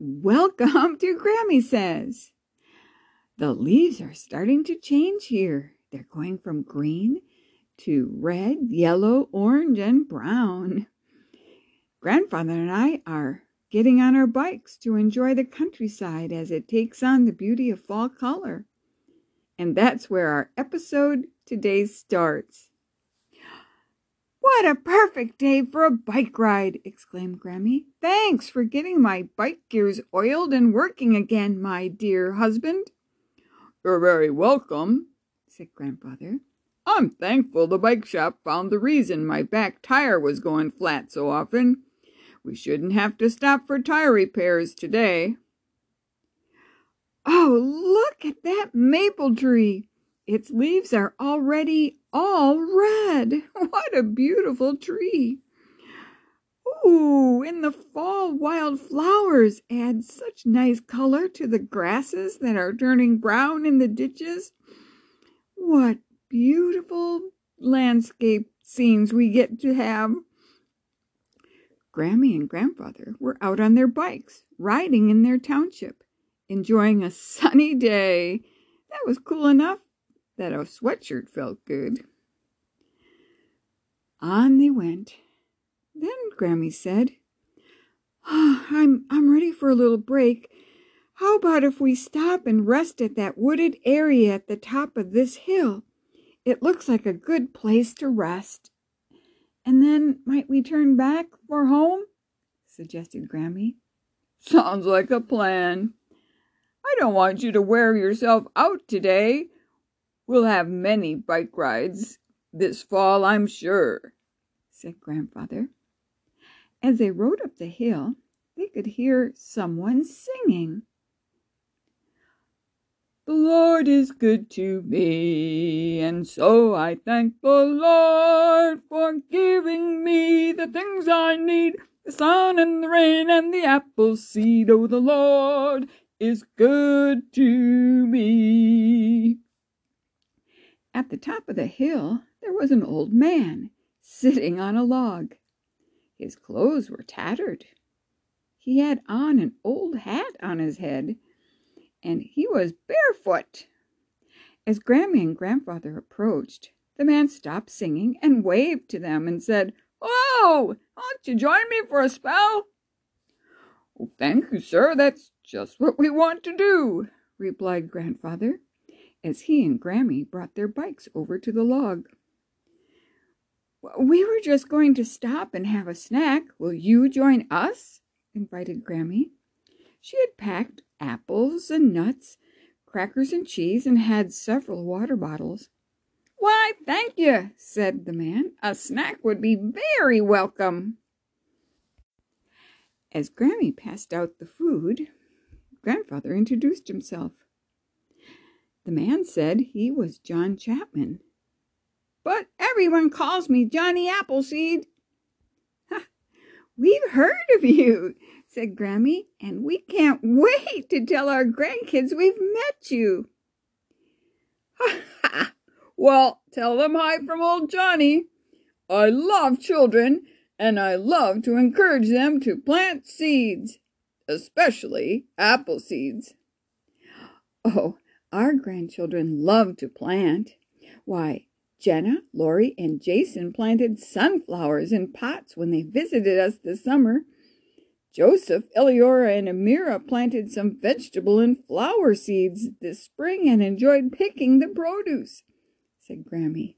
Welcome to Grammy Says. The leaves are starting to change here. They're going from green to red, yellow, orange, and brown. Grandfather and I are getting on our bikes to enjoy the countryside as it takes on the beauty of fall color. And that's where our episode today starts. What a perfect day for a bike ride! exclaimed Grammy. Thanks for getting my bike gears oiled and working again, my dear husband. You're very welcome, said Grandfather. I'm thankful the bike shop found the reason my back tire was going flat so often. We shouldn't have to stop for tire repairs today. Oh, look at that maple tree. Its leaves are already all red. What a beautiful tree. Ooh, in the fall, wild flowers add such nice color to the grasses that are turning brown in the ditches. What beautiful landscape scenes we get to have. Grammy and Grandfather were out on their bikes, riding in their township, enjoying a sunny day that was cool enough that a sweatshirt felt good. On they went. Then Grammy said, oh, I'm, I'm ready for a little break. How about if we stop and rest at that wooded area at the top of this hill? It looks like a good place to rest. And then might we turn back for home? suggested Grammy. Sounds like a plan. I don't want you to wear yourself out today. We'll have many bike rides this fall, I'm sure, said Grandfather. As they rode up the hill, they could hear someone singing. The Lord is good to me, and so I thank the Lord for giving me the things I need the sun and the rain and the apple seed. Oh, the Lord is good to me. At the top of the hill, there was an old man sitting on a log. His clothes were tattered. He had on an old hat on his head and he was barefoot. As Grammy and Grandfather approached, the man stopped singing and waved to them and said, Oh, won't you join me for a spell? Thank you, sir. That's just what we want to do, replied Grandfather, as he and Grammy brought their bikes over to the log. We were just going to stop and have a snack. Will you join us? invited Grammy. She had packed apples and nuts, crackers and cheese, and had several water bottles. Why, thank you, said the man. A snack would be very welcome. As Grammy passed out the food, Grandfather introduced himself. The man said he was John Chapman. But everyone calls me Johnny Appleseed. We've heard of you, said Grammy, and we can't wait to tell our grandkids we've met you. Well, tell them hi from old Johnny. I love children, and I love to encourage them to plant seeds, especially apple seeds. Oh, our grandchildren love to plant. Why, Jenna, Lori, and Jason planted sunflowers in pots when they visited us this summer. Joseph, Eliora, and Amira planted some vegetable and flower seeds this spring and enjoyed picking the produce, said Grammy.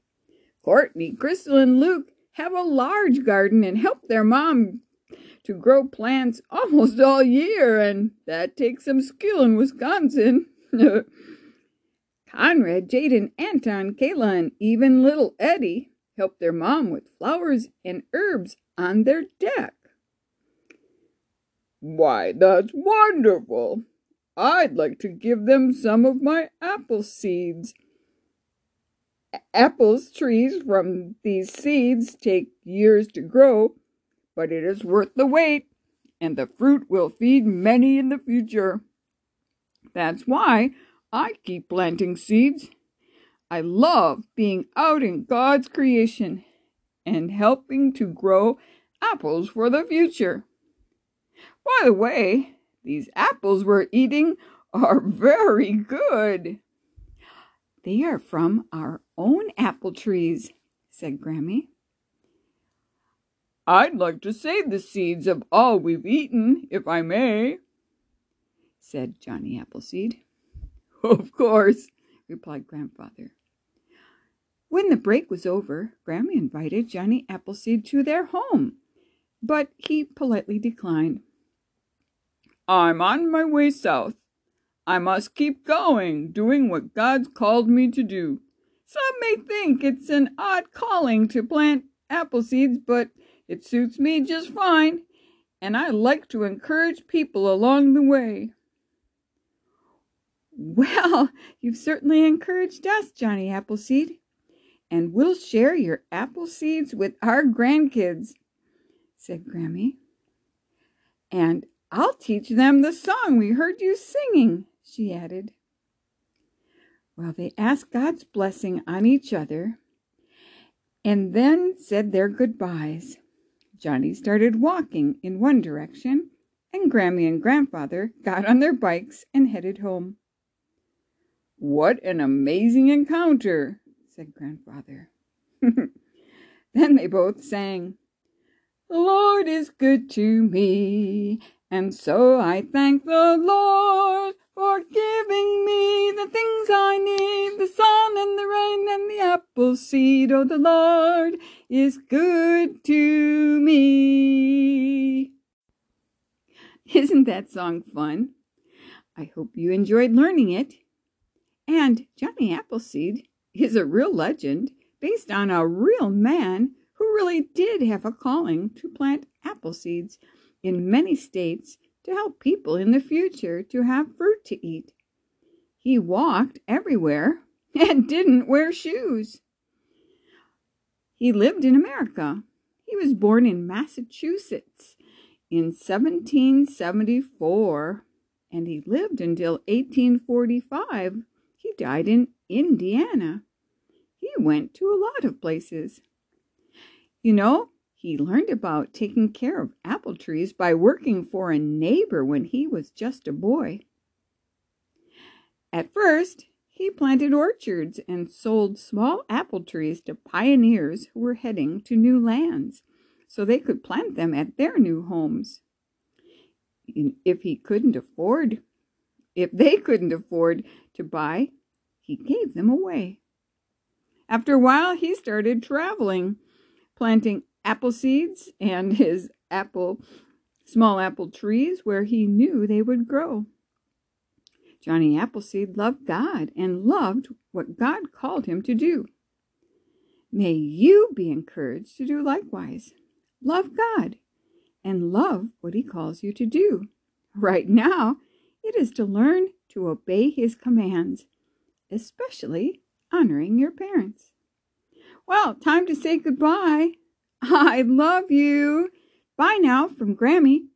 Courtney, Crystal, and Luke have a large garden and help their mom to grow plants almost all year, and that takes some skill in Wisconsin. Conrad, Jaden, Anton, Kayla, and even little Eddie helped their mom with flowers and herbs on their deck. Why, that's wonderful! I'd like to give them some of my apple seeds. Apples trees from these seeds take years to grow, but it is worth the wait, and the fruit will feed many in the future. That's why I keep planting seeds. I love being out in God's creation and helping to grow apples for the future. By the way, these apples we're eating are very good. They are from our own apple trees, said Grammy. I'd like to save the seeds of all we've eaten, if I may, said Johnny Appleseed. Of course, replied Grandfather. When the break was over, Grammy invited Johnny Appleseed to their home, but he politely declined. I'm on my way south. I must keep going, doing what God's called me to do. Some may think it's an odd calling to plant apple seeds, but it suits me just fine, and I like to encourage people along the way. Well, you've certainly encouraged us, Johnny Appleseed, and we'll share your apple seeds with our grandkids, said Grammy. And I'll teach them the song we heard you singing, she added. Well, they asked God's blessing on each other and then said their goodbyes. Johnny started walking in one direction, and Grammy and Grandfather got on their bikes and headed home. What an amazing encounter, said Grandfather. then they both sang, The Lord is good to me, and so I thank the Lord for giving me the things I need the sun and the rain and the apple seed. Oh, the Lord is good to me. Isn't that song fun? I hope you enjoyed learning it. And Johnny Appleseed is a real legend based on a real man who really did have a calling to plant apple seeds in many states to help people in the future to have fruit to eat. He walked everywhere and didn't wear shoes. He lived in America. He was born in Massachusetts in 1774 and he lived until 1845. He died in Indiana. He went to a lot of places. You know, he learned about taking care of apple trees by working for a neighbor when he was just a boy. At first, he planted orchards and sold small apple trees to pioneers who were heading to new lands so they could plant them at their new homes. If he couldn't afford, if they couldn't afford to buy, he gave them away. After a while, he started traveling, planting apple seeds and his apple small apple trees where he knew they would grow. Johnny Appleseed loved God and loved what God called him to do. May you be encouraged to do likewise. Love God and love what he calls you to do. Right now, it is to learn to obey his commands, especially honoring your parents. Well, time to say goodbye. I love you. Bye now from Grammy.